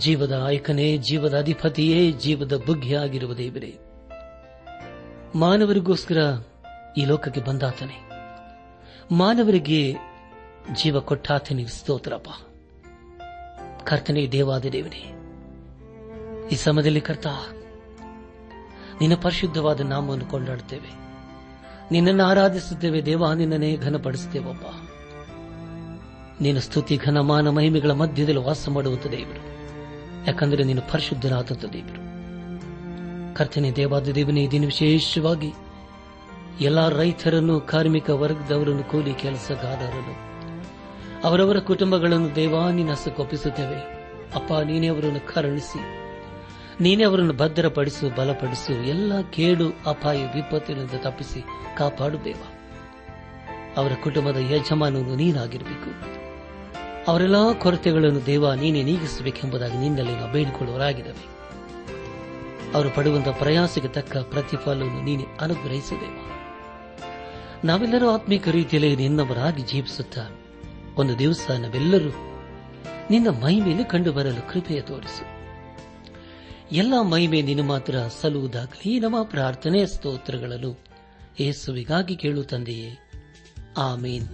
ಜೀವದ ಆಯ್ಕನೇ ಜೀವದ ಅಧಿಪತಿಯೇ, ಜೀವದ ಬುಗ್ಗೆ ಆಗಿರುವ ದೇವರೇ ಮಾನವರಿಗೋಸ್ಕರ ಈ ಲೋಕಕ್ಕೆ ಬಂದಾತನೆ. ಮಾನವರಿಗೆ ಜೀವ ಕೊಟ್ಟಾತನಿ ಸ್ತೋತ್ರಪ್ಪ. ಕರ್ತನೇ ದೇವಾದ ದೇವನೇ, ಈ ಸಮಯದಲ್ಲಿ ಕರ್ತ, ನಿನ್ನ ಪರಿಶುದ್ಧವಾದ ನಾಮವನ್ನು ಕೊಂಡಾಡುತ್ತೇವೆ. ನಿನ್ನನ್ನು ಆರಾಧಿಸುತ್ತೇವೆ, ದೇವ, ನಿನ್ನನ್ನೇ ಘನಪಡಿಸುತ್ತೇವಪ್ಪ. ನಿನ್ನ ಸ್ತುತಿ, ಘನಮಾನ, ಮಹಿಮೆಗಳ ಮಧ್ಯದಲ್ಲಿ ವಾಸ ಮಾಡುವಂತ ದೇವರು. ಯಾಕಂದರೆ ನೀನು ಪರಿಶುದ್ಧನಾದಂಥ ದೇವರು. ಕರ್ತನೆ ದೇವಾದ ದೇವನೇ ದಿನ ವಿಶೇಷವಾಗಿ ಎಲ್ಲಾ ರೈತರನ್ನು, ಕಾರ್ಮಿಕ ವರ್ಗದವರನ್ನು, ಕೂಲಿ ಕೆಲಸಗಾರರನ್ನು, ಅವರವರ ಕುಟುಂಬಗಳನ್ನು ದೇವಾನಿನ ಕೊಪ್ಪಿಸುತ್ತೇವೆ. ಅಪ್ಪ, ನೀನೇ ಅವರನ್ನು ಕರುಣಿಸಿ, ನೀನೇ ಅವರನ್ನು ಭದ್ರಪಡಿಸು, ಬಲಪಡಿಸು, ಎಲ್ಲ ಕೇಡು, ಅಪಾಯ, ವಿಪತ್ತಿನಿಂದ ತಪ್ಪಿಸಿ ಕಾಪಾಡು ದೇವ. ಅವರ ಕುಟುಂಬದ ಯಜಮಾನನು ನೀನಾಗಿರಬೇಕು. ಅವರೆಲ್ಲ ಕೊರತೆಗಳನ್ನು ದೇವ ನೀನೇ ನೀಗಿಸಬೇಕೆಂಬುದಾಗಿ ನಿನ್ನಲ್ಲಿ ನಾವು ಬೇಡಿಕೊಳ್ಳುವರಾಗಿದ್ದೇವೆ ಅವರು ಪಡುವಂತಹ ಪ್ರಯಾಸಕ್ಕೆ ತಕ್ಕ ಪ್ರತಿಫಲವನ್ನು ನೀನೆ ಅನುಗ್ರಹಿಸುದೇವ ನಾವೆಲ್ಲರೂ ಆತ್ಮೀಕ ರೀತಿಯಲ್ಲಿ ನಿನ್ನವರಾಗಿ ಜೀವಿಸುತ್ತಾ ಒಂದು ದಿವಸ ನಾವೆಲ್ಲರೂ ನಿನ್ನ ಮಹಿಮೆಯನ್ನು ಕಂಡು ಬರಲು ಕೃಪೆಯ ತೋರಿಸು. ಎಲ್ಲ ಮಹಿಮೆ ನಿನ್ನ ಮಾತ್ರ ಸಲ್ಲುವುದಾಗಲಿ, ನಮ್ಮ ಪ್ರಾರ್ಥನೆ ಸ್ತೋತ್ರಗಳನ್ನು ಯೇಸುವಿಗಾಗಿ ಕೇಳು ತಂದೆಯೇ. ಆಮೇನ್.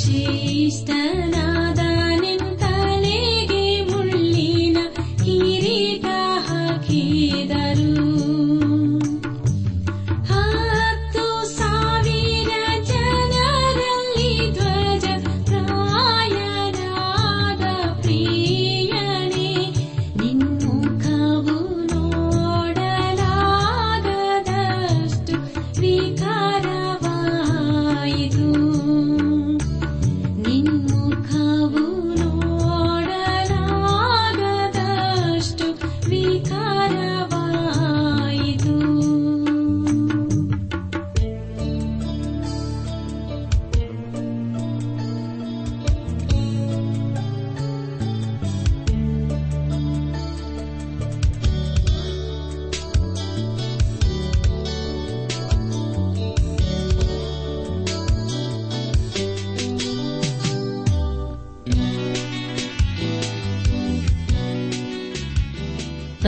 ಶ್ರೇಷ್ಠನಾದ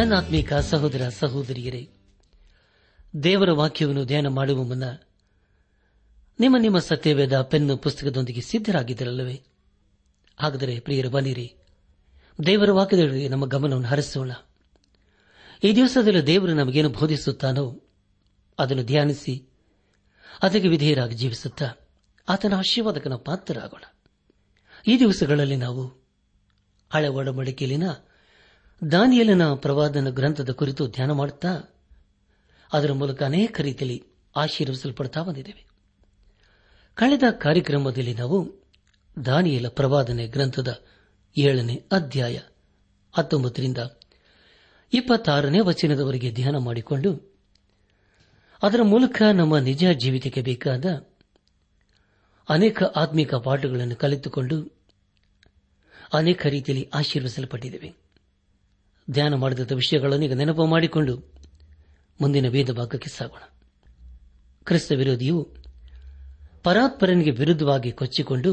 ನನ್ನ ಆತ್ಮೀಕ ಸಹೋದರ ಸಹೋದರಿಯರೇ, ದೇವರ ವಾಕ್ಯವನ್ನು ಧ್ಯಾನ ಮಾಡುವ ಮುನ್ನ ನಿಮ್ಮ ನಿಮ್ಮ ಸತ್ಯವೇದ ಪೆನ್ನು ಪುಸ್ತಕದೊಂದಿಗೆ ಸಿದ್ದರಾಗಿದ್ದರಲ್ಲವೇ ಹಾಗಾದರೆ ಪ್ರಿಯರು ಬನ್ನಿರಿ, ದೇವರ ವಾಕ್ಯದಲ್ಲಿ ನಮ್ಮ ಗಮನವನ್ನು ಹರಿಸೋಣ. ಈ ದಿವಸದಲ್ಲಿ ದೇವರು ನಮಗೇನು ಬೋಧಿಸುತ್ತಾನೋ ಅದನ್ನು ಧ್ಯಾನಿಸಿ, ಅದಕ್ಕೆ ವಿಧೇಯರಾಗಿ ಜೀವಿಸುತ್ತ ಆತನ ಆಶೀರ್ವಾದಕನ ಪಾತ್ರರಾಗೋಣ. ಈ ದಿವಸಗಳಲ್ಲಿ ನಾವು ಹಳೆ ಒಡಂಬಡಿಕೆಯಲ್ಲಿನ ದಾನಿಯಲಿನ ಪ್ರವಾದನ ಗ್ರಂಥದ ಕುರಿತು ಧ್ಯಾನ ಮಾಡುತ್ತಾ, ಅದರ ಮೂಲಕ ಅನೇಕ ರೀತಿಯಲ್ಲಿ ಆಶೀರ್ವಿಸಲ್ಪಡ್ತಾ ಬಂದಿದ್ದೇವೆ. ಕಳೆದ ಕಾರ್ಯಕ್ರಮದಲ್ಲಿ ನಾವು ದಾನಿಯಲ ಪ್ರವಾದನೆ ಗ್ರಂಥದ ಏಳನೇ ಅಧ್ಯಾಯ ಹತ್ತೊಂಬತ್ತರಿಂದ ಇಪ್ಪತ್ತಾರನೇ ವಚನದವರೆಗೆ ಧ್ಯಾನ ಮಾಡಿಕೊಂಡು, ಅದರ ಮೂಲಕ ನಮ್ಮ ನಿಜ ಜೀವಿತಕ್ಕೆ ಬೇಕಾದ ಅನೇಕ ಆತ್ಮಿಕ ಪಾಠಗಳನ್ನು ಕಲಿತುಕೊಂಡು ಅನೇಕ ರೀತಿಯಲ್ಲಿ ಆಶೀರ್ವಿಸಲ್ಪಟ್ಟಿದ್ದೇವೆ. ಧ್ಯಾನ ಮಾಡಿದ ವಿಷಯಗಳನ್ನು ಈಗ ನೆನಪು ಮಾಡಿಕೊಂಡು ಮುಂದಿನ ವೇದ ಭಾಗಕ್ಕೆ ಸಾಗೋಣ. ಕ್ರಿಸ್ತ ವಿರೋಧಿಯು ಪರಾತ್ಪರನಿಗೆ ವಿರುದ್ಧವಾಗಿ ಕೊಚ್ಚಿಕೊಂಡು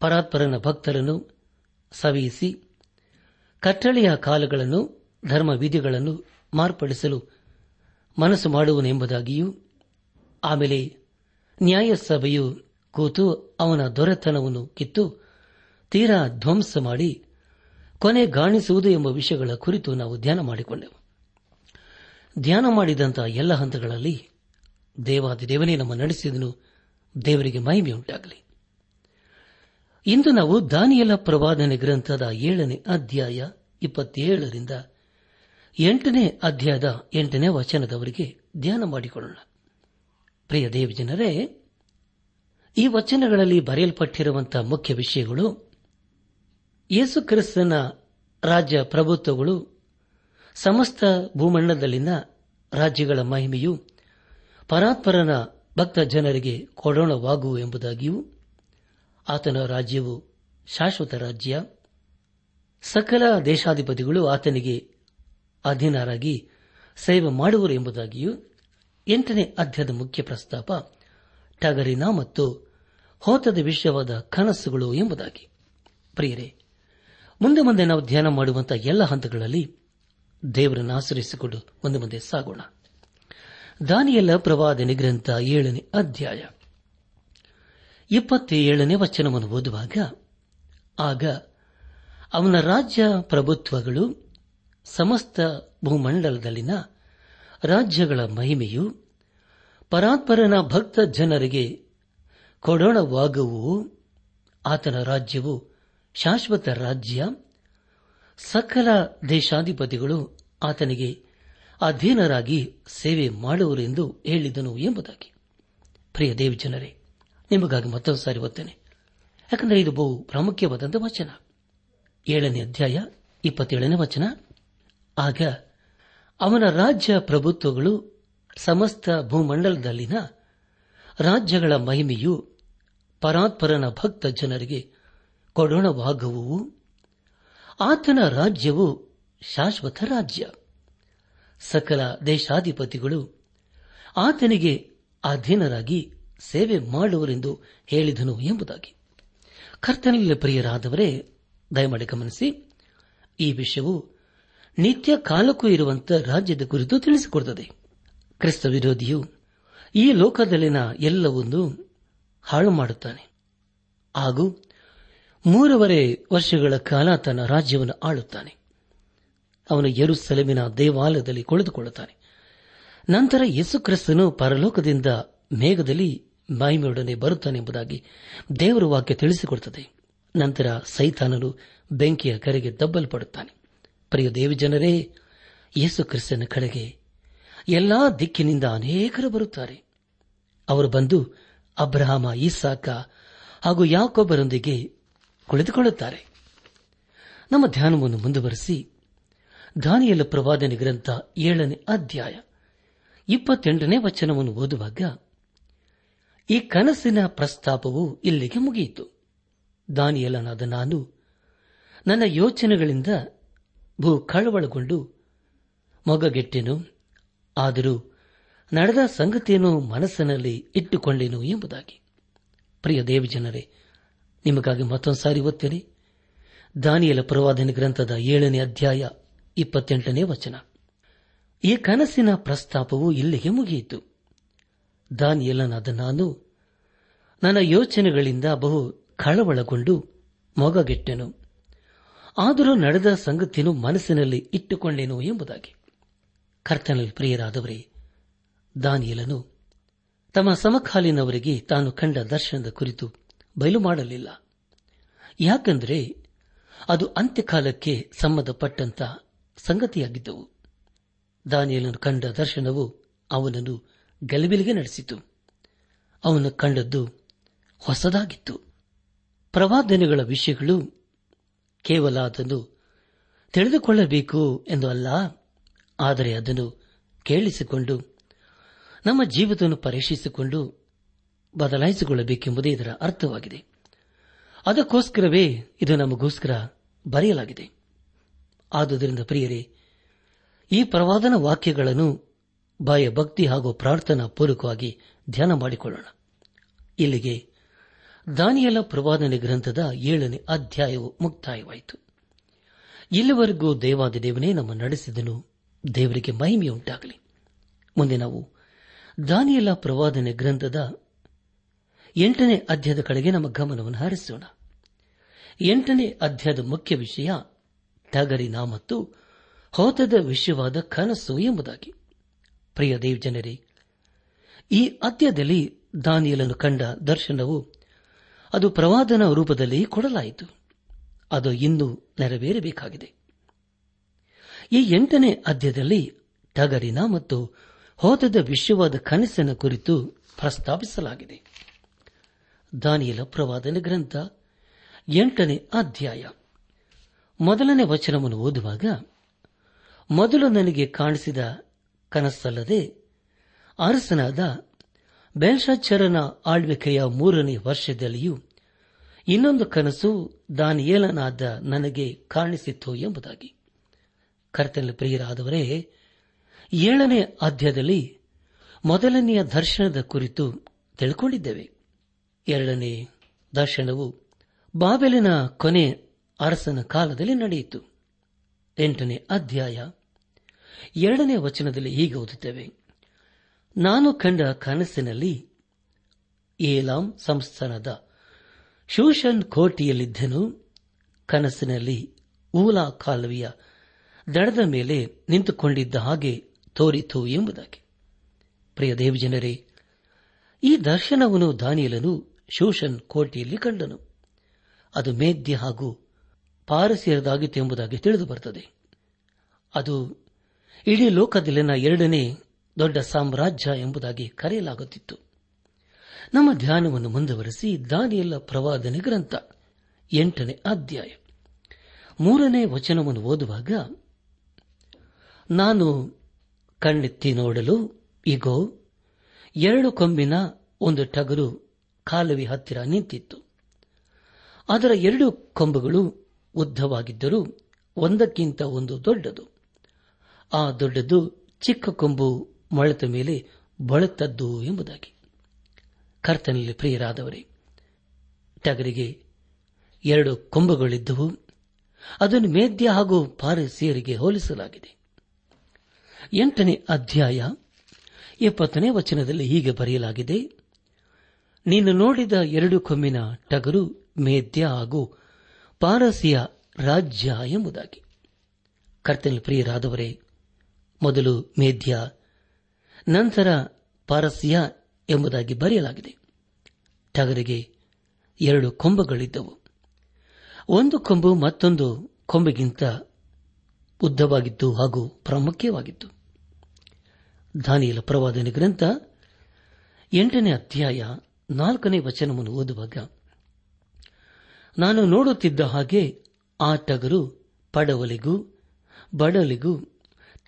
ಪರಾತ್ಪರನ ಭಕ್ತರನ್ನು ಸವಿಯಿಸಿ ಕಟ್ಟಳೆಯ ಕಾಲಗಳನ್ನು ಧರ್ಮ ವಿಧಿಗಳನ್ನು ಮಾರ್ಪಡಿಸಲು ಮನಸ್ಸು ಮಾಡುವನೆಂಬುದಾಗಿಯೂ ಆಮೇಲೆ ನ್ಯಾಯಸಭೆಯು ಕೂತು ಅವನ ದೊರೆತನವನ್ನು ಕಿತ್ತು ತೀರಾ ಧ್ವಂಸ ಮಾಡಿ ಕೊನೆಗಾಣಿಸುವುದು ಎಂಬ ವಿಷಯಗಳ ಕುರಿತು ನಾವು ಧ್ಯಾನ ಮಾಡಿಕೊಂಡೆವು. ಧ್ಯಾನ ಮಾಡಿದಂತಹ ಎಲ್ಲ ಹಂತಗಳಲ್ಲಿ ದೇವಾದಿ ದೇವನೇ ನಮ್ಮ ನಡೆಸಿದನು, ದೇವರಿಗೆ ಮಹಿಮೆಯುಂಟಾಗಲಿ ಇಂದು ನಾವು ದಾನಿಯಲ ಪ್ರವಾದನೆ ಗ್ರಂಥದ ಏಳನೇ ಅಧ್ಯಾಯ ಇಪ್ಪತ್ತೇಳರಿಂದ ಎಂಟನೇ ಅಧ್ಯಾಯದ ಎಂಟನೇ ವಚನದವರಿಗೆ ಧ್ಯಾನ ಮಾಡಿಕೊಳ್ಳೋಣ. ಪ್ರಿಯ ದೇವಜನರೇ, ಈ ವಚನಗಳಲ್ಲಿ ಬರೆಯಲ್ಪಟ್ಟಿರುವಂತಹ ಮುಖ್ಯ ವಿಷಯಗಳು ಯೇಸು ಕ್ರಿಸ್ತನ ರಾಜ್ಯ ಪ್ರಭುತ್ವಗಳು ಸಮಸ್ತ ಭೂಮಂಡಲದಲ್ಲಿನ ರಾಜ್ಯಗಳ ಮಹಿಮೆಯು ಪರಾತ್ಪರನ ಭಕ್ತ ಜನರಿಗೆ ಕೊಡೋಣವಾಗುವು ಎಂಬುದಾಗಿಯೂ ಆತನ ರಾಜ್ಯವು ಶಾಶ್ವತ ರಾಜ್ಯ. ಸಕಲ ದೇಶಾಧಿಪತಿಗಳು ಆತನಿಗೆ ಅಧೀನರಾಗಿ ಸೇವೆ ಮಾಡುವರು ಎಂಬುದಾಗಿಯೂ ಎಂಟನೇ ಅಧ್ಯಾಯದ ಮುಖ್ಯ ಪ್ರಸ್ತಾಪ, ಟಗರಿನ ಮತ್ತು ಹೋತದ ವಿಷಯವಾದ ಕನಸುಗಳು ಎಂಬುದಾಗಿ. ಪ್ರಿಯರೇ ಮುಂದೆ ಮುಂದೆ ನಾವು ಧ್ಯಾನ ಮಾಡುವಂತಹ ಎಲ್ಲ ಹಂತಗಳಲ್ಲಿ ದೇವರನ್ನು ಆಶ್ರಯಿಸಿಕೊಂಡು ಮುಂದೆ ಮುಂದೆ ಸಾಗೋಣ. ದಾನಿಯಲ್ಲ ಪ್ರವಾದನೆ ಗ್ರಂಥ ಏಳನೇ ಅಧ್ಯಾಯ. ಇಪ್ಪತ್ತೇಳನೇ ವಚನವನ್ನು ಓದುವಾಗ, ಆಗ ಅವನ ರಾಜ್ಯ ಪ್ರಭುತ್ವಗಳು, ಸಮಸ್ತ ಭೂಮಂಡಲದಲ್ಲಿನ ರಾಜ್ಯಗಳ ಮಹಿಮೆಯು, ಪರಾತ್ಪರನ ಭಕ್ತ ಜನರಿಗೆ ಕೊಡೋಣವಾಗುವು ಆತನ ರಾಜ್ಯವು ಶಾಶ್ವತ ರಾಜ್ಯ. ಸಕಲ ದೇಶಾಧಿಪತಿಗಳು ಆತನಿಗೆ ಅಧೀನರಾಗಿ ಸೇವೆ ಮಾಡುವರೆಂದು ಹೇಳಿದನು ಎಂಬುದಾಗಿ. ಪ್ರಿಯ ದೇವಜನರೇ ನಿಮಗಾಗಿ ಮತ್ತೊಂದು ಸಾರಿ ಓದ್ತೇನೆ ಯಾಕಂದರೆ ಇದು ಬಹು ಪ್ರಾಮುಖ್ಯವಾದಂತಹ ವಚನ. ಏಳನೇ ಅಧ್ಯಾಯ, ಇಪ್ಪತ್ತೇಳನೇ ವಚನ. ಆಗ ಅವನ ರಾಜ್ಯ ಪ್ರಭುತ್ವಗಳು ಸಮಸ್ತ ಭೂಮಂಡಲದಲ್ಲಿನ ರಾಜ್ಯಗಳ ಮಹಿಮೆಯು ಪರಾತ್ಪರನ ಭಕ್ತ ಜನರಿಗೆ ಕೊಡೋಣವಾಗುವು ಆತನ ರಾಜ್ಯವು ಶಾಶ್ವತ ರಾಜ್ಯ. ಸಕಲ ದೇಶಾಧಿಪತಿಗಳು ಆತನಿಗೆ ಅಧೀನರಾಗಿ ಸೇವೆ ಮಾಡುವರೆಂದು ಹೇಳಿದನು ಎಂಬುದಾಗಿ. ಕರ್ತನಲ್ಲಿ ಪ್ರಿಯರಾದವರೇ, ದಯಮಾಡಿ ಗಮನಿಸಿ, ಈ ವಿಷಯವು ನಿತ್ಯ ಕಾಲಕ್ಕೂ ಇರುವಂತಹ ರಾಜ್ಯದ ಕುರಿತು ತಿಳಿಸಿಕೊಡುತ್ತದೆ. ಕ್ರಿಸ್ತ ವಿರೋಧಿಯು ಈ ಲೋಕದಲ್ಲಿನ ಎಲ್ಲವನ್ನೂ ಹಾಳು ಮಾಡುತ್ತಾನೆ ಹಾಗೂ ಮೂರುವರೆ ವರ್ಷಗಳ ಕಾಲ ತನ್ನ ರಾಜ್ಯವನ್ನು ಆಳುತ್ತಾನೆ. ಅವನು ಯರುಸೆಲೆಮಿನ ದೇವಾಲಯದಲ್ಲಿ ಕುಳಿತುಕೊಳ್ಳುತ್ತಾನೆ. ನಂತರ ಯೇಸುಕ್ರಿಸ್ತನು ಪರಲೋಕದಿಂದ ಮೇಘದಲ್ಲಿ ಮಹಿಮೆಯೊಡನೆ ಬರುತ್ತಾನೆಂಬುದಾಗಿ ದೇವರ ವಾಕ್ಯ ತಿಳಿಸಿಕೊಡುತ್ತದೆ. ನಂತರ ಸೈತಾನನು ಬೆಂಕಿಯ ಕರೆಗೆ ದಬ್ಬಲ್ಪಡುತ್ತಾನೆ. ಪ್ರಿಯ ದೇವಜನರೇ, ಯೇಸು ಕ್ರಿಸ್ತನ ಕಡೆಗೆ ಎಲ್ಲಾ ದಿಕ್ಕಿನಿಂದ ಅನೇಕರು ಬರುತ್ತಾರೆ. ಅವರು ಬಂದು ಅಬ್ರಹಾಮ, ಇಸಾಕ ಹಾಗೂ ಯಾಕೊಬ್ಬರೊಂದಿಗೆ ಕುಳಿತುಕೊಳ್ಳುತ್ತಾರೆ. ನಮ್ಮ ಧ್ಯಾನವನ್ನು ಮುಂದುವರೆಸಿ, ದಾನಿಯಲ ಪ್ರವಾದನೆ ಗ್ರಂಥ ಏಳನೇ ಅಧ್ಯಾಯ ಇಪ್ಪತ್ತೆಂಟನೇ ವಚನವನ್ನು ಓದುವಾಗ, ಈ ಕನಸಿನ ಪ್ರಸ್ತಾಪವು ಇಲ್ಲಿಗೆ ಮುಗಿಯಿತು. ದಾನಿಯಲನಾದ ನಾನು ನನ್ನ ಯೋಚನೆಗಳಿಂದ ಭೂ ಕಳವಳಗೊಂಡು, ಮೊಗಗೆಟ್ಟೆನು, ಆದರೂ ನಡೆದ ಸಂಗತಿಯನ್ನು ಮನಸ್ಸಿನಲ್ಲಿ ಇಟ್ಟುಕೊಂಡೆನು ಎಂಬುದಾಗಿ. ಪ್ರಿಯ ದೇವಜನರೇ ನಿಮಗಾಗಿ ಮತ್ತೊಂದು ಸಾರಿ ಓದ್ತೇನೆ. ದಾನಿಯಲ ಪ್ರವಾದನ ಗ್ರಂಥದ ಏಳನೇ ಅಧ್ಯಾಯ ಇಪ್ಪತ್ತೆಂಟನೇ ವಚನ. ಈ ಕನಸಿನ ಪ್ರಸ್ತಾಪವು ಇಲ್ಲಿಗೆ ಮುಗಿಯಿತು. ದಾನಿಯಲನಾದ ನಾನು ನನ್ನ ಯೋಚನೆಗಳಿಂದ ಬಹು ಕಳವಳಗೊಂಡು ಮೊಗಗೆಟ್ಟೆನು. ಆದರೂ ನಡೆದ ಸಂಗತಿಯನ್ನು ಮನಸ್ಸಿನಲ್ಲಿ ಇಟ್ಟುಕೊಂಡೆನು ಎಂಬುದಾಗಿ. ಕರ್ತನಲ್ಲಿ ಪ್ರಿಯರಾದವರೇ, ದಾನಿಯಲನು ತಮ್ಮ ಸಮಕಾಲೀನವರಿಗೆ ತಾನು ಕಂಡ ದರ್ಶನದ ಕುರಿತು ಬಯಲು ಮಾಡಲಿಲ್ಲ. ಯಾಕೆಂದರೆ ಅದು ಅಂತ್ಯಕಾಲಕ್ಕೆ ಸಂಬಂಧಪಟ್ಟಂತ ಸಂಗತಿಯಾಗಿದ್ದವು. ದಾನಿಯಲನ್ನು ಕಂಡ ದರ್ಶನವು ಅವನನ್ನು ಗಲಿಬಿಲಿಗೆ ನಡೆಸಿತು. ಅವನು ಕಂಡದ್ದು ಹೊಸದಾಗಿತ್ತು. ಪ್ರವಾದನೆಗಳ ವಿಷಯಗಳು ಕೇವಲ ಅದನ್ನು ತಿಳಿದುಕೊಳ್ಳಬೇಕು ಎಂದು ಅಲ್ಲ, ಆದರೆ ಅದನ್ನು ಕೇಳಿಸಿಕೊಂಡು, ನಮ್ಮ ಜೀವಿತವನ್ನು ಪರೀಕ್ಷಿಸಿಕೊಂಡು ಬದಲಾಯಿಸಿಕೊಳ್ಳಬೇಕೆಂಬುದೇ ಇದರ ಅರ್ಥವಾಗಿದೆ. ಅದಕ್ಕೋಸ್ಕರವೇ ಇದು ನಮಗೋಸ್ಕರ ಬರೆಯಲಾಗಿದೆ. ಆದುದರಿಂದ ಪ್ರಿಯರೇ, ಈ ಪ್ರವಾದನ ವಾಕ್ಯಗಳನ್ನು ಬಾಯ ಭಕ್ತಿ ಹಾಗೂ ಪ್ರಾರ್ಥನಾ ಪೂರ್ವಕವಾಗಿ ಧ್ಯಾನ ಮಾಡಿಕೊಳ್ಳೋಣ. ಇಲ್ಲಿಗೆ ದಾನಿಯಲ ಪ್ರವಾದನೆ ಗ್ರಂಥದ ಏಳನೇ ಅಧ್ಯಾಯವು ಮುಕ್ತಾಯವಾಯಿತು. ಇಲ್ಲಿವರೆಗೂ ದೇವಾದ ದೇವನೇ ನಮ್ಮ ನಡೆಸಿದನು, ದೇವರಿಗೆ ಮಹಿಮೆಯುಂಟಾಗಲಿ. ಮುಂದೆ ನಾವು ದಾನಿಯಲ ಪ್ರವಾದನೆ ಗ್ರಂಥದ ಎಂಟನೇ ಅಧ್ಯಾಯದ ಕಡೆಗೆ ನಮ್ಮ ಗಮನವನ್ನು ಹರಿಸೋಣ. ಎಂಟನೇ ಅಧ್ಯಾಯದ ಮುಖ್ಯ ವಿಷಯ ಟಗರಿನ ಮತ್ತು ಹೋತದ ವಿಷಯವಾದ ಕನಸು ಎಂಬುದಾಗಿ. ಪ್ರಿಯ ದೇವ್ ಜನರೇ, ಈ ಅಧ್ಯಾಯದಲ್ಲಿ ದಾನಿಯಲನ್ನು ಕಂಡ ದರ್ಶನವು ಅದು ಪ್ರವಾದನ ರೂಪದಲ್ಲಿ ಕೊಡಲಾಯಿತು. ಅದು ಇನ್ನೂ ನೆರವೇರಬೇಕಾಗಿದೆ. ಈ ಎಂಟನೇ ಅಧ್ಯಾಯದಲ್ಲಿ ಟಗರಿನ ಮತ್ತು ಹೋತದ ವಿಶ್ವವಾದ ಕನಸಿನ ಕುರಿತು ಪ್ರಸ್ತಾಪಿಸಲಾಗಿದೆ. ದಾನಿಯಲ ಪ್ರವಾದನೆ ಗ್ರಂಥ ಎಂಟನೇ ಅಧ್ಯಾಯ. ಮೊದಲನೇ ವಚನವನ್ನು ಓದುವಾಗ, ಮೊದಲು ನನಗೆ ಕಾಣಿಸಿದ ಕನಸಲ್ಲದೆ ಅರಸನಾದ ಬೆಲ್ಶಾಚರನ ಆಳ್ವಿಕೆಯ ಮೂರನೇ ವರ್ಷದಲ್ಲಿಯೂ ಇನ್ನೊಂದು ಕನಸು ದಾನಿಯೇಲನಾದ ನನಗೆ ಕಾಣಿಸಿತ್ತು ಎಂಬುದಾಗಿ. ಕರ್ತನ ಪ್ರಿಯರಾದವರೇ, ಏಳನೇ ಅಧ್ಯಾಯದಲ್ಲಿ ಮೊದಲನೆಯ ದರ್ಶನದ ಕುರಿತು ತಿಳ್ಕೊಂಡಿದ್ದೇವೆ. ಎರಡನೇ ದರ್ಶನವು ಬಾಬೆಲಿನ ಕೊನೆ ಅರಸನ ಕಾಲದಲ್ಲಿ ನಡೆಯಿತು. ಎಂಟನೇ ಅಧ್ಯಾಯ. ಎರಡನೇ ವಚನದಲ್ಲಿ ಹೀಗೆ ಓದುತ್ತೇವೆ. ನಾನು ಕಂಡ ಕನಸಿನಲ್ಲಿ ಏಲಾಂ ಸಂಸ್ಥಾನದ ಶೂಷನ್ ಕೋಟೆಯಲ್ಲಿದ್ದನು. ಕನಸಿನಲ್ಲಿ ಊಲಾ ಕಾಲುವೆಯ ದಡದ ಮೇಲೆ ನಿಂತುಕೊಂಡಿದ್ದ ಹಾಗೆ ತೋರಿತು ಎಂಬುದಾಗಿ. ಪ್ರಿಯ ದೇವಜನರೇ, ಈ ದರ್ಶನವನ್ನು ದಾನಿಯಲನು ಶೂಷನ್ ಕೋಟೆಯಲ್ಲಿ ಕಂಡನು. ಅದು ಮೇದ್ಯ ಹಾಗೂ ಪಾರಸಿಯರದಾಗಿತ್ತು ಎಂಬುದಾಗಿ ತಿಳಿದು ಬರುತ್ತದೆ. ಅದು ಇಡೀ ಲೋಕದಲ್ಲಿನ ಎರಡನೇ ದೊಡ್ಡ ಸಾಮ್ರಾಜ್ಯ ಎಂಬುದಾಗಿ ಕರೆಯಲಾಗುತ್ತಿತ್ತು. ನಮ್ಮ ಧ್ಯಾನವನ್ನು ಮುಂದುವರೆಸಿ ದಾನಿಯಲ್ಲ ಪ್ರವಾದನೆ ಗ್ರಂಥ ಎಂಟನೇ ಅಧ್ಯಾಯ ಮೂರನೇ ವಚನವನ್ನು ಓದುವಾಗ, ನಾನು ಕಣ್ಣೆತ್ತಿ ನೋಡಲು, ಇಗೋ, ಎರಡು ಕೊಂಬಿನ ಒಂದು ಟಗರು ಕಾಲುವೆ ಹತ್ತಿರ ನಿಂತಿತ್ತು. ಅದರ ಎರಡು ಕೊಂಬುಗಳು ಉದ್ದವಾಗಿದ್ದರೂ ಒಂದಕ್ಕಿಂತ ಒಂದು ದೊಡ್ಡದು. ಆ ದೊಡ್ಡದು ಚಿಕ್ಕ ಕೊಂಬು ಮೊಳೆತ ಮೇಲೆ ಬಳತದ್ದು ಎಂಬುದಾಗಿ. ಕರ್ತನಲ್ಲಿ ಪ್ರಿಯರಾದವರೇ, ಟಗರಿಗೆ ಎರಡು ಕೊಂಬುಗಳಿದ್ದವು. ಅದನ್ನು ಮೇದ್ಯ ಹಾಗೂ ಪಾರಸಿಯರಿಗೆ ಹೋಲಿಸಲಾಗಿದೆ. ಎಂಟನೇ ಅಧ್ಯಾಯ ಇಪ್ಪತ್ತನೇ ವಚನದಲ್ಲಿ ಹೀಗೆ ಬರೆಯಲಾಗಿದೆ ನೀನು ನೋಡಿದ ಎರಡು ಕೊಂಬಿನ ಟಗರು ಮೇದ್ಯ ಹಾಗೂ ಪಾರಸಿಯ ರಾಜ್ಯ ಎಂಬುದಾಗಿ. ಕರ್ತನ ಪ್ರಿಯರಾದವರೇ, ಮೊದಲು ಮೇದ್ಯ, ನಂತರ ಪಾರಸಿಯ ಎಂಬುದಾಗಿ ಬರೆಯಲಾಗಿದೆ. ಟಗರಿಗೆ ಎರಡು ಕೊಂಬುಗಳಿದ್ದವು. ಒಂದು ಕೊಂಬು ಮತ್ತೊಂದು ಕೊಂಬಿಗಿಂತ ಉದ್ದವಾಗಿತ್ತು ಹಾಗೂ ಪ್ರಾಮುಖ್ಯವಾಗಿತ್ತು. ದಾನಿಯಲ ಪ್ರವಾದನೆ ಗ್ರಂಥ ಎಂಟನೇ ಅಧ್ಯಾಯ ನಾಲ್ಕನೇ ವಚನವನ್ನು ಓದುವಾಗ, ನಾನು ನೋಡುತ್ತಿದ್ದ ಹಾಗೆ ಆ ಟಗರು ಪಡವಲಿಗೂ, ಬಡಲಿಗೂ,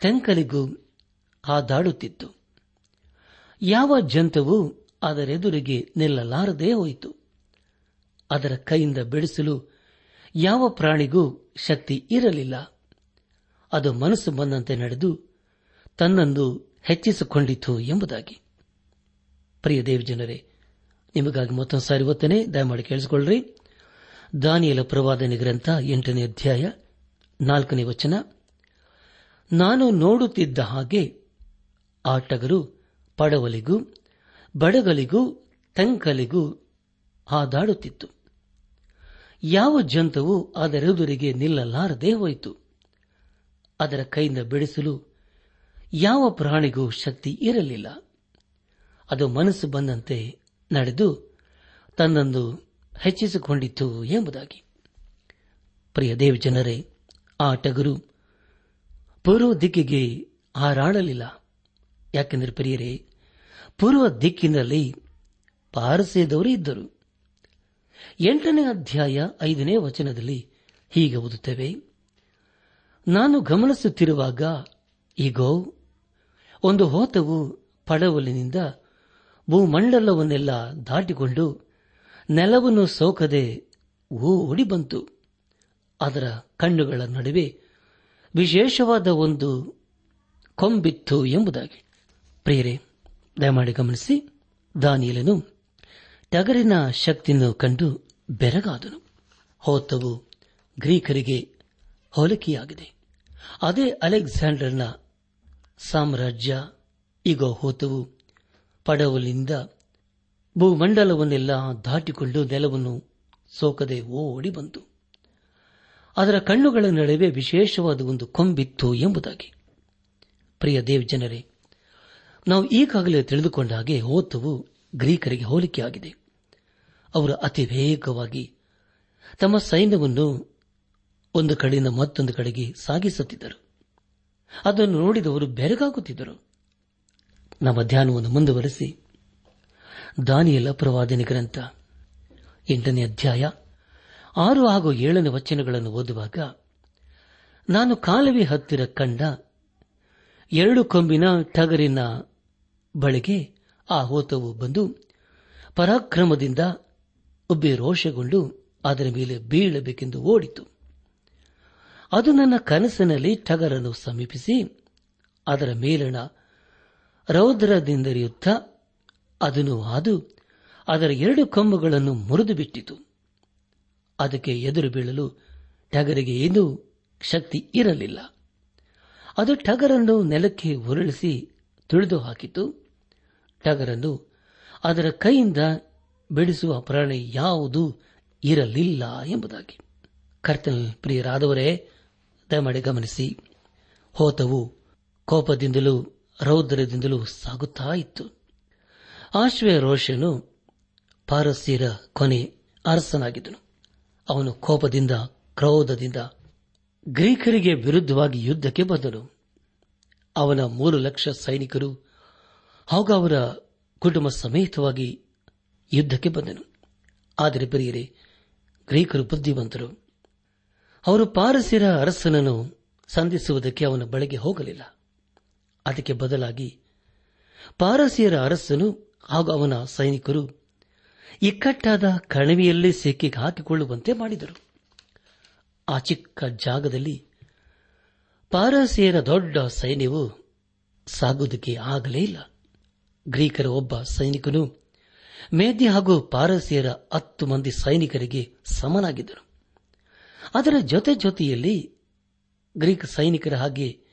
ತೆಂಕಲಿಗೂ ಹಾದಾಡುತ್ತಿತ್ತು. ಯಾವ ಜಂತವೂ ಅದರೆದುರಿಗೆ ನಿಲ್ಲಲಾರದೇ ಹೋಯಿತು. ಅದರ ಕೈಯಿಂದ ಬಿಡಿಸಲು ಯಾವ ಪ್ರಾಣಿಗೂ ಶಕ್ತಿ ಇರಲಿಲ್ಲ. ಅದು ಮನಸ್ಸು ಬಂದಂತೆ ನಡೆದು ತನ್ನಂದು ಹೆಚ್ಚಿಸಿಕೊಂಡಿತು ಎಂಬುದಾಗಿ. ಪ್ರಿಯ ದೇವಜನರೇ ನಿಮಗಾಗಿ ಮತ್ತೊಂದು ಸಾರಿ ಒತ್ತನೆ ದಯಮಾಡಿ ಕೇಳಿಸಿಕೊಳ್ಳ್ರಿ. ದಾನಿಯಲ ಪ್ರವಾದನೆ ಗ್ರಂಥ ಎಂಟನೇ ಅಧ್ಯಾಯ ನಾಲ್ಕನೇ ವಚನ. ನಾನು ನೋಡುತ್ತಿದ್ದ ಹಾಗೆ ಆ ಟಗರು ಪಡವಲಿಗೂ ಬಡಗಲಿಗೂ ತಂಕಲಿಗೂ ಹಾದಾಡುತ್ತಿತ್ತು. ಯಾವ ಜಂತವು ಅದರೆದುರಿಗೆ ನಿಲ್ಲಲಾರದೆ ಹೋಯಿತು. ಅದರ ಕೈಯಿಂದ ಬಿಡಿಸಲು ಯಾವ ಪ್ರಾಣಿಗೂ ಶಕ್ತಿ ಇರಲಿಲ್ಲ. ಅದು ಮನಸ್ಸು ಬಂದಂತೆ ನಡೆದು ತನ್ನನ್ನು ಹೆಚ್ಚಿಸಿಕೊಂಡಿತು ಎಂಬುದಾಗಿ. ಪ್ರಿಯ ದೇವ್ ಜನರೇ, ಆ ಟಗರು ಪೂರ್ವ ದಿಕ್ಕಿಗೆ ಹಾರಾಡಲಿಲ್ಲ. ಯಾಕೆಂದರೆ ಪ್ರಿಯರೇ, ಪೂರ್ವ ದಿಕ್ಕಿನಲ್ಲಿ ಪಾರಸೆದವರು ಇದ್ದರು. ಎಂಟನೇ ಅಧ್ಯಾಯ ಐದನೇ ವಚನದಲ್ಲಿ ಹೀಗೆ ಓದುತ್ತೇವೆ. ನಾನು ಗಮನಿಸುತ್ತಿರುವಾಗ ಈಗೋ ಒಂದು ಹೋತವು ಪಡವಲಿನಿಂದ ಭೂಮಂಡಲವನ್ನೆಲ್ಲ ದಾಟಿಕೊಂಡು ನೆಲವನ್ನು ಸೋಕದೆ ಓಡಿ ಬಂತು. ಅದರ ಕಣ್ಣುಗಳ ನಡುವೆ ವಿಶೇಷವಾದ ಒಂದು ಕೊಂಬಿತ್ತು ಎಂಬುದಾಗಿ. ಪ್ರೇರೆ ದಯಮಾಡಿ ಗಮನಿಸಿ, ದಾನಿಯಲನು ಟಗರಿನ ಶಕ್ತಿಯನ್ನು ಕಂಡು ಬೆರಗಾದನು. ಹೋತವು ಗ್ರೀಕರಿಗೆ ಹೋಲಿಕೆಯಾಗಿದೆ. ಅದೇ ಅಲೆಕ್ಸಾಂಡರ್ನ ಸಾಮ್ರಾಜ್ಯ, ಈಗ ಹೋತವು ಪಡವಲಿಂದ ಭೂಮಂಡಲವನ್ನೆಲ್ಲ ದಾಟಿಕೊಂಡು ನೆಲವನ್ನು ಸೋಕದೆ ಓಡಿ ಬಂತು. ಅದರ ಕಣ್ಣುಗಳ ನಡುವೆ ವಿಶೇಷವಾದ ಒಂದು ಕೊಂಬಿತ್ತು ಎಂಬುದಾಗಿ. ಪ್ರಿಯ ದೇವ್ ಜನರೇ, ನಾವು ಈಗಾಗಲೇ ತಿಳಿದುಕೊಂಡ ಹಾಗೆ ಹೋತವು ಗ್ರೀಕರಿಗೆ ಹೋಲಿಕೆಯಾಗಿದೆ ಅವರು ಅತಿ ವೇಗವಾಗಿ ತಮ್ಮ ಸೈನ್ಯವನ್ನು ಒಂದು ಕಡೆಯಿಂದ ಮತ್ತೊಂದು ಕಡೆಗೆ ಸಾಗಿಸುತ್ತಿದ್ದರು. ಅದನ್ನು ನೋಡಿದವರು ಬೆರಗಾಗುತ್ತಿದ್ದರು. ನಮ್ಮ ಧ್ಯಾನವನ್ನು ಮುಂದುವರೆಸಿ ದಾನಿಯಲ ಪ್ರವಾದನೆ ಗ್ರಂಥ ಎಂಟನೇ ಅಧ್ಯಾಯ ಆರು ಹಾಗೂ ಏಳನೇ ವಚನಗಳನ್ನು ಓದುವಾಗ, ನಾನು ಕಾಲುವೆ ಹತ್ತಿರ ಕಂಡ ಎರಡು ಕೊಂಬಿನ ಟಗರಿನ ಬಳಿಗೆ ಆ ಹೋತವು ಬಂದು ಪರಾಕ್ರಮದಿಂದ ಉಬ್ಬಿ ರೋಷಗೊಂಡು ಅದರ ಮೇಲೆ ಬೀಳಬೇಕೆಂದು ಓಡಿತು. ಅದು ನನ್ನ ಕನಸಿನಲ್ಲಿ ಟಗರನ್ನು ಸಮೀಪಿಸಿ ಅದರ ಮೇಲಣ ರೌದ್ರದಿಂದರಿಯುತ್ತ ಅದನ್ನು ಹಾದು ಅದರ ಎರಡು ಕೊಂಬುಗಳನ್ನು ಮುರಿದು ಬಿಟ್ಟಿತು. ಅದಕ್ಕೆ ಎದುರು ಬೀಳಲು ಟಗರಿಗೆ ಏನೂ ಶಕ್ತಿ ಇರಲಿಲ್ಲ. ಅದು ಟಗರನ್ನು ನೆಲಕ್ಕೆ ಉರುಳಿಸಿ ತುಳಿದು ಹಾಕಿತು. ಟಗರನ್ನು ಅದರ ಕೈಯಿಂದ ಬಿಡಿಸುವ ಪ್ರಾಣಿ ಯಾವುದೂ ಇರಲಿಲ್ಲ ಎಂಬುದಾಗಿ. ಕರ್ತನ ಪ್ರಿಯರಾದವರೇ, ದಯಮಾಡಿ ಗಮನಿಸಿ. ಹೋತವು ಕೋಪದಿಂದಲೂ ರೌದ್ರದಿಂದಲೂ ಸಾಗುತ್ತಾ ಇತ್ತು. ಆಶ್ವಯ ರೋಷನು ಪಾರಸ್ಯರ ಕೊನೆ ಅರಸನಾಗಿದ್ದನು. ಅವನು ಕೋಪದಿಂದ, ಕ್ರೋಧದಿಂದ ಗ್ರೀಕರಿಗೆ ವಿರುದ್ಧವಾಗಿ ಯುದ್ಧಕ್ಕೆ ಬಂದನು. ಅವನ ಮೂರು ಲಕ್ಷ ಸೈನಿಕರು ಹಾಗೂ ಅವರ ಕುಟುಂಬ ಸಮೇತವಾಗಿ ಯುದ್ಧಕ್ಕೆ ಬಂದನು. ಆದರೆ ಬರೆಯರೆ ಗ್ರೀಕರು ಬುದ್ಧಿವಂತರು. ಅವರು ಪಾರಸ್ಯರ ಅರಸನನ್ನು ಸಂಧಿಸುವುದಕ್ಕೆ ಅವನ ಬಳಿಗೆ ಹೋಗಲಿಲ್ಲ. ಅದಕ್ಕೆ ಬದಲಾಗಿ ಪಾರಸಿಯರ ಅರಸನು ಹಾಗೂ ಅವನ ಸೈನಿಕರು ಇಕ್ಕಟ್ಟಾದ ಕಣವಿಯಲ್ಲಿ ಸಿಕ್ಕಿಗೆ ಹಾಕಿಕೊಳ್ಳುವಂತೆ ಮಾಡಿದರು. ಆ ಚಿಕ್ಕ ಜಾಗದಲ್ಲಿ ಪಾರಸಿಯರ ದೊಡ್ಡ ಸೈನ್ಯವು ಸಾಗುವುದಕ್ಕೆ ಆಗಲೇ ಇಲ್ಲ. ಗ್ರೀಕರ ಒಬ್ಬ ಸೈನಿಕನು ಮೇದ್ಯ ಹಾಗೂ ಪಾರಸಿಯರ ಹತ್ತು ಮಂದಿ ಸೈನಿಕರಿಗೆ ಸಮನಾಗಿದ್ದರು ಅದರ ಜೊತೆ ಜೊತೆಯಲ್ಲಿ ಗ್ರೀಕ್ ಸೈನಿಕರ ಹಾಗೆ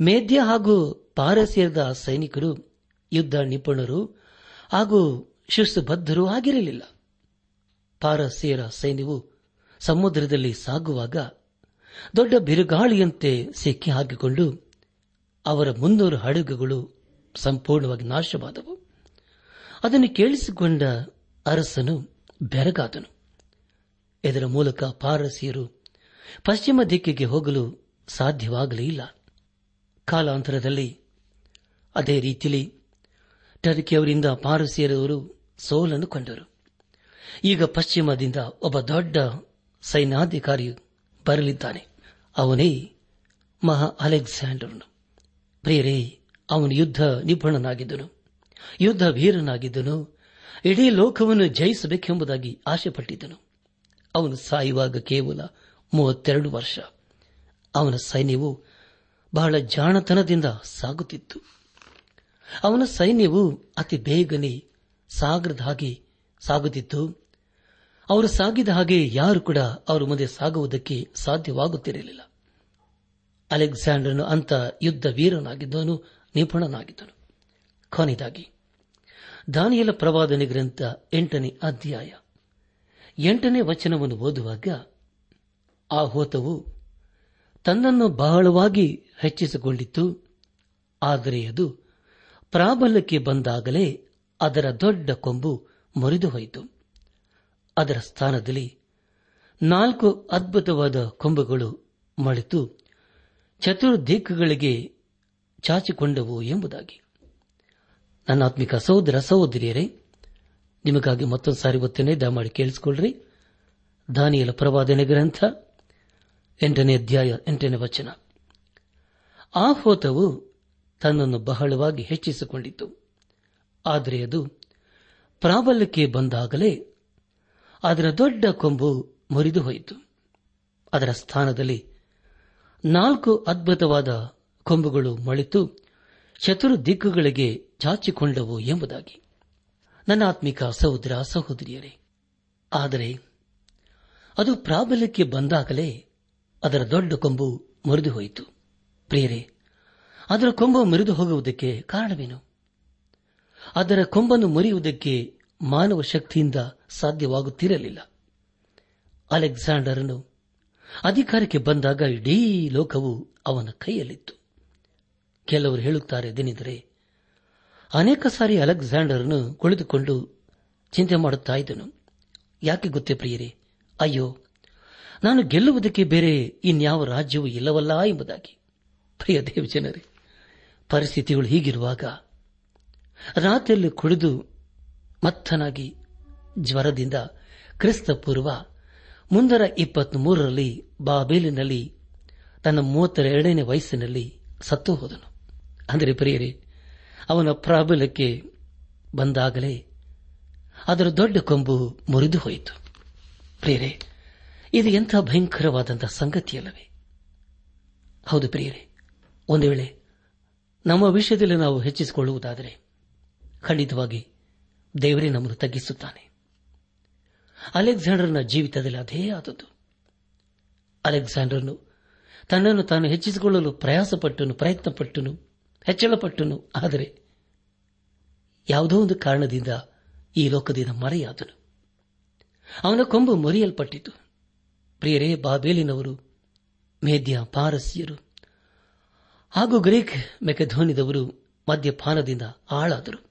ಮೇದ್ಯ ಹಾಗೂ ಪಾರಸಿಯದ ಸೈನಿಕರು, ಯುದ್ಧ ನಿಪುಣರು ಹಾಗೂ ಶಿಸ್ತುಬದ್ಧರೂ ಆಗಿರಲಿಲ್ಲ. ಪಾರಸಿಯರ ಸೈನ್ಯವು ಸಮುದ್ರದಲ್ಲಿ ಸಾಗುವಾಗ ದೊಡ್ಡ ಬಿರುಗಾಳಿಯಂತೆ ಸಿಕ್ಕಿ ಹಾಕಿಕೊಂಡು ಅವರ ಮುನ್ನೂರು ಹಡಗುಗಳು ಸಂಪೂರ್ಣವಾಗಿ ನಾಶವಾದವು. ಅದನ್ನು ಕೇಳಿಸಿಕೊಂಡ ಅರಸನು ಬೆರಗಾದನು. ಇದರ ಮೂಲಕ ಪಾರಸಿಯರು ಪಶ್ಚಿಮ ದಿಕ್ಕಿಗೆ ಹೋಗಲು ಸಾಧ್ಯವಾಗಲೇ ಇಲ್ಲ. ಕಾಲಾಂತರದಲ್ಲಿ ಅದೇ ರೀತಿಯಲ್ಲಿ ಟರ್ಕಿಯವರಿಂದ ಪಾರಸಿಯರವರು ಸೋಲನ್ನು ಕಂಡರು. ಈಗ ಪಶ್ಚಿಮದಿಂದ ಒಬ್ಬ ದೊಡ್ಡ ಸೈನ್ಯಾಧಿಕಾರಿಯು ಬರಲಿದ್ದಾನೆ. ಅವನೇ ಮಹಾ ಅಲೆಕ್ಸಾಂಡರ್ನು. ಪ್ರಿಯರೇ, ಅವನು ಯುದ್ಧ ನಿಪುಣನಾಗಿದ್ದನು. ಯುದ್ಧ ವೀರನಾಗಿದ್ದನು. ಇಡೀ ಲೋಕವನ್ನು ಜಯಿಸಬೇಕೆಂಬುದಾಗಿ ಆಶೆಪಟ್ಟಿದ್ದನು. ಅವನು ಸಾಯುವಾಗ ಕೇವಲ ಮೂವತ್ತೆರಡು ವರ್ಷ. ಅವನ ಸೈನ್ಯವು ಬಹಳ ಜಾಣತನದಿಂದ ಸಾಗುತ್ತಿತ್ತು. ಅವನ ಸೈನ್ಯವು ಅತಿ ಬೇಗನೆ ಸಾಗರದ ಹಾಗೆ ಸಾಗುತ್ತಿತ್ತು. ಅವರು ಸಾಗಿದ ಹಾಗೆ ಯಾರು ಕೂಡ ಅವರ ಮುಂದೆ ಸಾಗುವುದಕ್ಕೆ ಸಾಧ್ಯವಾಗುತ್ತಿರಲಿಲ್ಲ. ಅಲೆಕ್ಸಾಂಡರ್ನು ಅಂತ ಯುದ್ಧ ವೀರನಾಗಿದ್ದನು ನಿಪುಣನಾಗಿದ್ದನು. ಕೊನೆಯದಾಗಿ, ದಾನಿಯಲ ಪ್ರವಾದನೆ ಗ್ರಂಥ ಎಂಟನೇ ಅಧ್ಯಾಯ. ಎಂಟನೇ ವಚನವನ್ನು ಓದುವಾಗ ಆ ಹೋತವು ತನ್ನನ್ನು ಬಹಳವಾಗಿ ಹೆಚ್ಚಿಸಿಕೊಂಡಿತ್ತು ಆದರೆ ಅದು ಪ್ರಾಬಲ್ಯಕ್ಕೆ ಬಂದಾಗಲೇ ಅದರ ದೊಡ್ಡ ಕೊಂಬು ಮುರಿದು ಹೋಯಿತು ಅದರ ಸ್ಥಾನದಲ್ಲಿ ನಾಲ್ಕು ಅದ್ಭುತವಾದ ಕೊಂಬುಗಳು ಮಳೆತು ಚತುರ್ದಿಕ್ಕುಗಳಿಗೆ ಚಾಚಿಕೊಂಡವು ಎಂಬುದಾಗಿ. ನನ್ನಾತ್ಮಿಕ ಸಹೋದರ, ಸಹೋದರಿಯರೇ, ನಿಮಗಾಗಿ ಮತ್ತೊಂದು ಸಾರಿ ಒತ್ತನೆ ದಯಮಾಡಿ ಕೇಳಿಸಿಕೊಳ್ಳ್ರಿ. ದಾನಿಯಲ ಪ್ರವಾದನೆ ಗ್ರಂಥ ಎಂಟನೇ ಅಧ್ಯಾಯ, ಎಂಟನೇ ವಚನ. ಆ ಹೋತವು ತನ್ನನ್ನು ಬಹಳವಾಗಿ ಹೆಚ್ಚಿಸಿಕೊಂಡಿತು. ಆದರೆ ಅದು ಪ್ರಾಬಲ್ಯಕ್ಕೆ ಬಂದಾಗಲೇ ಅದರ ದೊಡ್ಡ ಕೊಂಬು ಮುರಿದು ಹೋಯಿತು. ಅದರ ಸ್ಥಾನದಲ್ಲಿ ನಾಲ್ಕು ಅದ್ಭುತವಾದ ಕೊಂಬುಗಳು ಮಳಿತು ಚತುರ್ದಿಕ್ಕುಗಳಿಗೆ ಚಾಚಿಕೊಂಡವು ಎಂಬುದಾಗಿ. ನನ್ನ ಆತ್ಮಿಕ ಸಹೋದರ ಸಹೋದರಿಯರೇ, ಆದರೆ ಅದು ಪ್ರಾಬಲ್ಯಕ್ಕೆ ಬಂದಾಗಲೇ ಅದರ ದೊಡ್ಡ ಕೊಂಬು ಮುರಿದು ಹೋಯಿತು. ಪ್ರಿಯರೇ, ಅದರ ಕೊಂಬು ಮುರಿದು ಹೋಗುವುದಕ್ಕೆ ಕಾರಣವೇನು? ಅದರ ಕೊಂಬನ್ನು ಮುರಿಯುವುದಕ್ಕೆ ಮಾನವ ಶಕ್ತಿಯಿಂದ ಸಾಧ್ಯವಾಗುತ್ತಿರಲಿಲ್ಲ. ಅಲೆಕ್ಸಾಂಡರನು ಅಧಿಕಾರಕ್ಕೆ ಬಂದಾಗ ಇಡೀ ಲೋಕವು ಅವನ ಕೈಯಲ್ಲಿತ್ತು. ಕೆಲವರು ಹೇಳುತ್ತಾರೆ ದಿನಿದರೆ ಅನೇಕ ಸಾರಿ ಅಲೆಕ್ಸಾಂಡರ್ನು ಕುಳಿತುಕೊಂಡು ಚಿಂತೆ ಮಾಡುತ್ತಾ ಇದ್ದನು. ಯಾಕೆ ಗೊತ್ತೇ ಪ್ರಿಯರೇ? ಅಯ್ಯೋ ನಾನು ಗೆಲ್ಲುವುದಕ್ಕೆ ಬೇರೆ ಇನ್ಯಾವ ರಾಜ್ಯವೂ ಇಲ್ಲವಲ್ಲ ಎಂಬುದಾಗಿ. ಪ್ರಿಯ ದೇವಜನರೇ ಪರಿಸ್ಥಿತಿಗಳು ಹೀಗಿರುವಾಗ ರಾತ್ರಿಯಲ್ಲಿ ಕುಡಿದು ಮತ್ತನಾಗಿ ಜ್ವರದಿಂದ ಕ್ರಿಸ್ತ ಪೂರ್ವ ಮುಂದರ ಇಪ್ಪತ್ಮೂರರಲ್ಲಿ ಬಾಬೇಲಿನಲ್ಲಿ ತನ್ನ ಮೂವತ್ತರ ಎರಡನೇ ವಯಸ್ಸಿನಲ್ಲಿ ಸತ್ತು ಹೋದನು. ಅಂದರೆ ಪ್ರಿಯರೇ, ಅವನ ಪ್ರಾಬಲ್ಯಕ್ಕೆ ಬಂದಾಗಲೇ ಅದರ ದೊಡ್ಡ ಕೊಂಬು ಮುರಿದು ಹೋಯಿತು. ಪ್ರಿಯರೇ ಇದು ಎಂಥ ಭಯಂಕರವಾದಂತಹ ಸಂಗತಿಯಲ್ಲವೇ? ಹೌದು ಪ್ರಿಯರೇ, ಒಂದು ವೇಳೆ ನಮ್ಮ ವಿಷಯದಲ್ಲಿ ನಾವು ಹೆಚ್ಚಿಸಿಕೊಳ್ಳುವುದಾದರೆ ಖಂಡಿತವಾಗಿ ದೇವರೇ ನಮ್ಮನ್ನು ತಗ್ಗಿಸುತ್ತಾನೆ. ಅಲೆಕ್ಸಾಂಡರ್ನ ಜೀವಿತದಲ್ಲಿ ಅದೇ ಆದದ್ದು. ಅಲೆಕ್ಸಾಂಡರ್ನು ತನ್ನನ್ನು ತಾನು ಹೆಚ್ಚಿಸಿಕೊಳ್ಳಲು ಪ್ರಯಾಸಪಟ್ಟನು, ಪ್ರಯತ್ನಪಟ್ಟನು, ಹೆಚ್ಚಳಪಟ್ಟನು, ಆದರೆ ಯಾವುದೋ ಒಂದು ಕಾರಣದಿಂದ ಈ ಲೋಕದಿಂದ ಮರೆಯಾದನು. ಅವನ ಕೊಂಬು ಮುರಿಯಲ್ಪಟ್ಟಿತು. ಪ್ರಿಯರೇ, ಬಾಬೇಲಿನವರು, ಮೇದ್ಯ ಪಾರಸಿಯರು. ಹಾಗೂ ಗ್ರೀಕ್ ಮೆಕೆಧೋನಿದವರು ಮದ್ಯಪಾನದಿಂದ ಹಾಳಾದರು.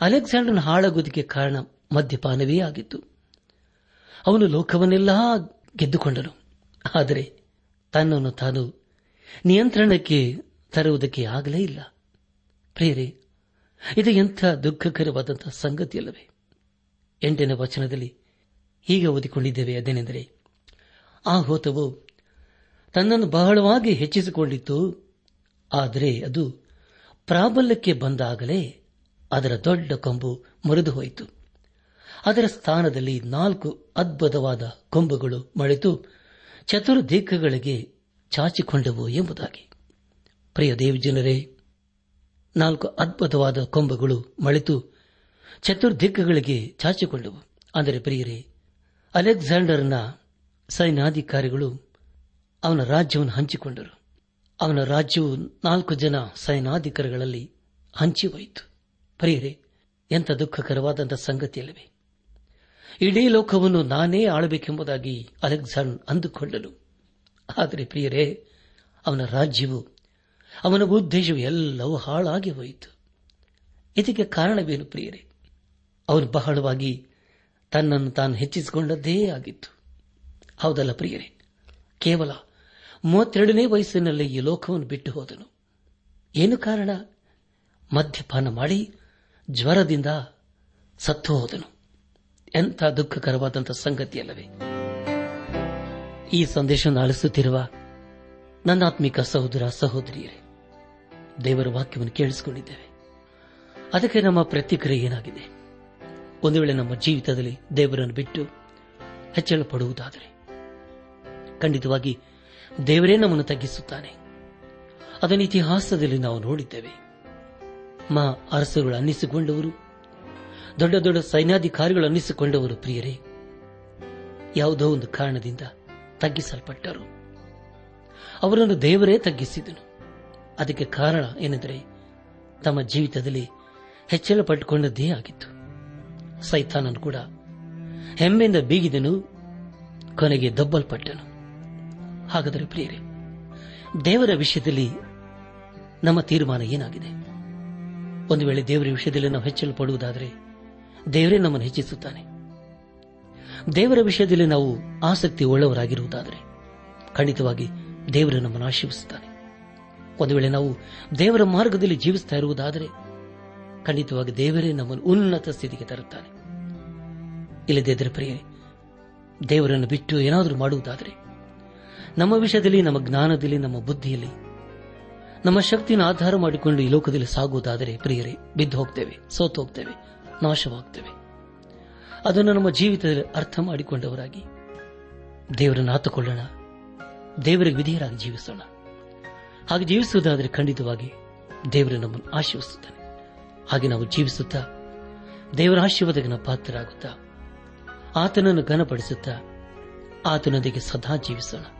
ಅಲೆಕ್ಸಾಂಡರ್ನ ಹಾಳಾಗುವುದಕ್ಕೆ ಕಾರಣ ಮದ್ಯಪಾನವೇ ಆಗಿತ್ತು. ಅವನು ಲೋಕವನ್ನೆಲ್ಲ ಗೆದ್ದುಕೊಂಡನು. ಆದರೆ ತನ್ನನ್ನು ತಾನು ನಿಯಂತ್ರಣಕ್ಕೆ ತರುವುದಕ್ಕೆ ಆಗಲೇ ಇಲ್ಲ. ಪ್ರೇರೆ ಇದು ಎಂಥ ದುಃಖಕರವಾದಂತಹ ಸಂಗತಿಯಲ್ಲವೇ? ಎಂಟನೇ ವಚನದಲ್ಲಿ ಹೀಗೆ ಓದಿಕೊಂಡಿದ್ದೇವೆ, ಅದೇನೆಂದರೆ ಆ ಹೋತವು ತನ್ನನ್ನು ಬಹಳವಾಗಿ ಹೆಚ್ಚಿಸಿಕೊಂಡಿತ್ತು. ಆದರೆ ಅದು ಪ್ರಾಬಲ್ಯಕ್ಕೆ ಬಂದಾಗಲೇ ಅದರ ದೊಡ್ಡ ಕೊಂಬು ಮುರಿದು ಹೋಯಿತು. ಅದರ ಸ್ಥಾನದಲ್ಲಿ ನಾಲ್ಕು ಅದ್ಭುತವಾದ ಕೊಂಬುಗಳು ಮಳೆತು ಚತುರ್ದಿಕ್ಕಗಳಿಗೆ ಚಾಚಿಕೊಂಡವು ಎಂಬುದಾಗಿ. ಪ್ರಿಯ ದೇವಜನರೇ, ನಾಲ್ಕು ಅದ್ಭುತವಾದ ಕೊಂಬುಗಳು ಮಳೆತು ಚತುರ್ದಿಕ್ಕಗಳಿಗೆ ಚಾಚಿಕೊಂಡವು. ಅಂದರೆ ಪ್ರಿಯರೇ, ಅಲೆಕ್ಸಾಂಡರ್ನ ಸೈನ್ಯಾಧಿಕಾರಿಗಳು ಅವನ ರಾಜ್ಯವನ್ನು ಹಂಚಿಕೊಂಡರು. ಅವನ ರಾಜ್ಯವು ನಾಲ್ಕು ಜನ ಸೈನಾಧಿಕಾರಿಗಳಲ್ಲಿ ಹಂಚಿ ಹೋಯಿತು. ಪ್ರಿಯರೇ, ಎಂಥ ದುಃಖಕರವಾದಂಥ ಸಂಗತಿಯಲ್ಲವೇ. ಇಡೀ ಲೋಕವನ್ನು ನಾನೇ ಆಳಬೇಕೆಂಬುದಾಗಿ ಅಲೆಕ್ಸಾಂಡ್ ಅಂದುಕೊಂಡನು. ಆದರೆ ಪ್ರಿಯರೇ, ಅವನ ರಾಜ್ಯವು, ಅವನ ಉದ್ದೇಶವು ಎಲ್ಲವೂ ಹಾಳಾಗಿ ಹೋಯಿತು. ಇದಕ್ಕೆ ಕಾರಣವೇನು ಪ್ರಿಯರೇ? ಅವನು ಬಹಳವಾಗಿ ತನ್ನನ್ನು ತಾನು ಹೆಚ್ಚಿಸಿಕೊಂಡದ್ದೇ ಆಗಿತ್ತು. ಹೌದಲ್ಲ ಪ್ರಿಯರೇ? ಕೇವಲ ಮೂವತ್ತೆರಡನೇ ವಯಸ್ಸಿನಲ್ಲಿ ಈ ಲೋಕವನ್ನು ಬಿಟ್ಟು ಹೋದನು. ಏನು ಕಾರಣ? ಮದ್ಯಪಾನ ಮಾಡಿ ಜ್ವರದಿಂದ ಸತ್ತು ಹೋದನು. ಎಂಥ ದುಃಖಕರವಾದಂಥ ಸಂಗತಿಯಲ್ಲವೇ? ಈ ಸಂದೇಶವನ್ನು ಆಲಿಸುತ್ತಿರುವ ನನ್ನಾತ್ಮಿಕ ಸಹೋದರ ಸಹೋದರಿಯರೇ, ದೇವರ ವಾಕ್ಯವನ್ನು ಕೇಳಿಸಿಕೊಂಡಿದ್ದೇವೆ. ಅದಕ್ಕೆ ನಮ್ಮ ಪ್ರತಿಕ್ರಿಯೆ ಏನಾಗಿದೆ? ಒಂದು ವೇಳೆ ನಮ್ಮ ಜೀವಿತದಲ್ಲಿ ದೇವರನ್ನು ಬಿಟ್ಟು ಹೆಚ್ಚಳ ಖಂಡಿತವಾಗಿ ದೇವರೇ ನಮ್ಮನ್ನು ತಗ್ಗಿಸುತ್ತಾನೆ. ಅದನ್ನು ಇತಿಹಾಸದಲ್ಲಿ ನಾವು ನೋಡಿದ್ದೇವೆ. ಮಾ ಅರಸುಗಳು ಅನ್ನಿಸಿಕೊಂಡವರು, ದೊಡ್ಡ ದೊಡ್ಡ ಸೈನ್ಯಾಧಿಕಾರಿಗಳು ಅನ್ನಿಸಿಕೊಂಡವರು ಪ್ರಿಯರೇ, ಯಾವುದೋ ಒಂದು ಕಾರಣದಿಂದ ತಗ್ಗಿಸಲ್ಪಟ್ಟರು. ಅವರನ್ನು ದೇವರೇ ತಗ್ಗಿಸಿದನು. ಅದಕ್ಕೆ ಕಾರಣ ಏನೆಂದರೆ, ತಮ್ಮ ಜೀವಿತದಲ್ಲಿ ಹೆಚ್ಚಳ ಪಟ್ಟುಕೊಂಡದ್ದೇ ಆಗಿತ್ತು. ಸೈತಾನನು ಕೂಡ ಹೆಮ್ಮೆಯಿಂದ ಬೀಗಿದನು, ಕೊನೆಗೆ ದಬ್ಬಲ್ಪಟ್ಟನು. ಹಾಗಾದರೆ ಪ್ರಿಯರೇ, ದೇವರ ವಿಷಯದಲ್ಲಿ ನಮ್ಮ ತೀರ್ಮಾನ ಏನಾಗಿದೆ? ಒಂದು ವೇಳೆ ದೇವರ ವಿಷಯದಲ್ಲಿ ನಾವು ಹೆಚ್ಚಲು ಪಡುವುದಾದರೆ ದೇವರೇ ನಮ್ಮನ್ನು ಹೆಚ್ಚಿಸುತ್ತಾನೆ. ದೇವರ ವಿಷಯದಲ್ಲಿ ನಾವು ಆಸಕ್ತಿ ಉಳ್ಳವರಾಗಿರುವುದಾದರೆ ಖಂಡಿತವಾಗಿ ದೇವರು ನಮ್ಮನ್ನು ಆಶೀರ್ವಿಸುತ್ತಾನೆ ಒಂದು ವೇಳೆ ನಾವು ದೇವರ ಮಾರ್ಗದಲ್ಲಿ ಜೀವಿಸ್ತಾ ಇರುವುದಾದರೆ ಖಂಡಿತವಾಗಿ ದೇವರೇ ನಮ್ಮನ್ನು ಉನ್ನತ ಸ್ಥಿತಿಗೆ ತರುತ್ತಾನೆ. ಇಲ್ಲದೇ ಪ್ರಿಯರೇ, ದೇವರನ್ನು ಬಿಟ್ಟು ಏನಾದರೂ ಮಾಡುವುದಾದರೆ ನಮ್ಮ ವಿಷಯದಲ್ಲಿ, ನಮ್ಮ ಜ್ಞಾನದಲ್ಲಿ, ನಮ್ಮ ಬುದ್ಧಿಯಲ್ಲಿ, ನಮ್ಮ ಶಕ್ತಿಯನ್ನು ಆಧಾರ ಮಾಡಿಕೊಂಡು ಈ ಲೋಕದಲ್ಲಿ ಸಾಗುವುದಾದರೆ, ಪ್ರಿಯರೇ ಬಿದ್ದು ಹೋಗ್ತೇವೆ ಸೋತು ಹೋಗ್ತೇವೆ ನಾಶವಾಗ್ತೇವೆ. ಅದನ್ನು ನಮ್ಮ ಜೀವಿತದಲ್ಲಿ ಅರ್ಥ ಮಾಡಿಕೊಂಡವರಾಗಿ ದೇವರನ್ನು ಆತುಕೊಳ್ಳೋಣ. ದೇವರಿಗೆ ವಿಧೇಯರಾಗಿ ಜೀವಿಸೋಣ. ಹಾಗೆ ಜೀವಿಸುವುದಾದರೆ ಖಂಡಿತವಾಗಿ ದೇವರು ನಮ್ಮನ್ನು ಆಶೀರ್ವಿಸುತ್ತಾನೆ ಹಾಗೆ ನಾವು ಜೀವಿಸುತ್ತಾ ದೇವರ ಆಶೀರ್ವಾದಕ್ಕೆ ಪಾತ್ರರಾಗುತ್ತಾ, ಆತನನ್ನು ಘನಪಡಿಸುತ್ತಾ, ಆತನೊಂದಿಗೆ ಸದಾ ಜೀವಿಸೋಣ.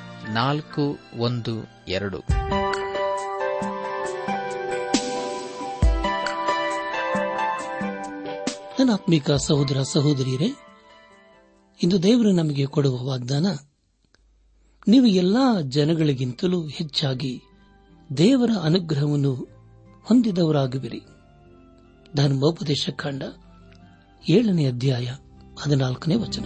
ನಾಲ್ಕು, ಒಂದು, ಎರಡು. ನನ್ನ ಆತ್ಮಿಕ ಸಹೋದರ ಸಹೋದರಿಯರೇ, ಇಂದು ದೇವರು ನಮಗೆ ಕೊಡುವ ವಾಗ್ದಾನ, ನೀವು ಎಲ್ಲಾ ಜನಗಳಿಗಿಂತಲೂ ಹೆಚ್ಚಾಗಿ ದೇವರ ಅನುಗ್ರಹವನ್ನು ಹೊಂದಿದವರಾಗುವಿರಿ. ಧರ್ಮೋಪದೇಶ ಕಾಂಡ ಏಳನೇ ಅಧ್ಯಾಯ ಹದಿನಾಲ್ಕನೇ ವಚನ.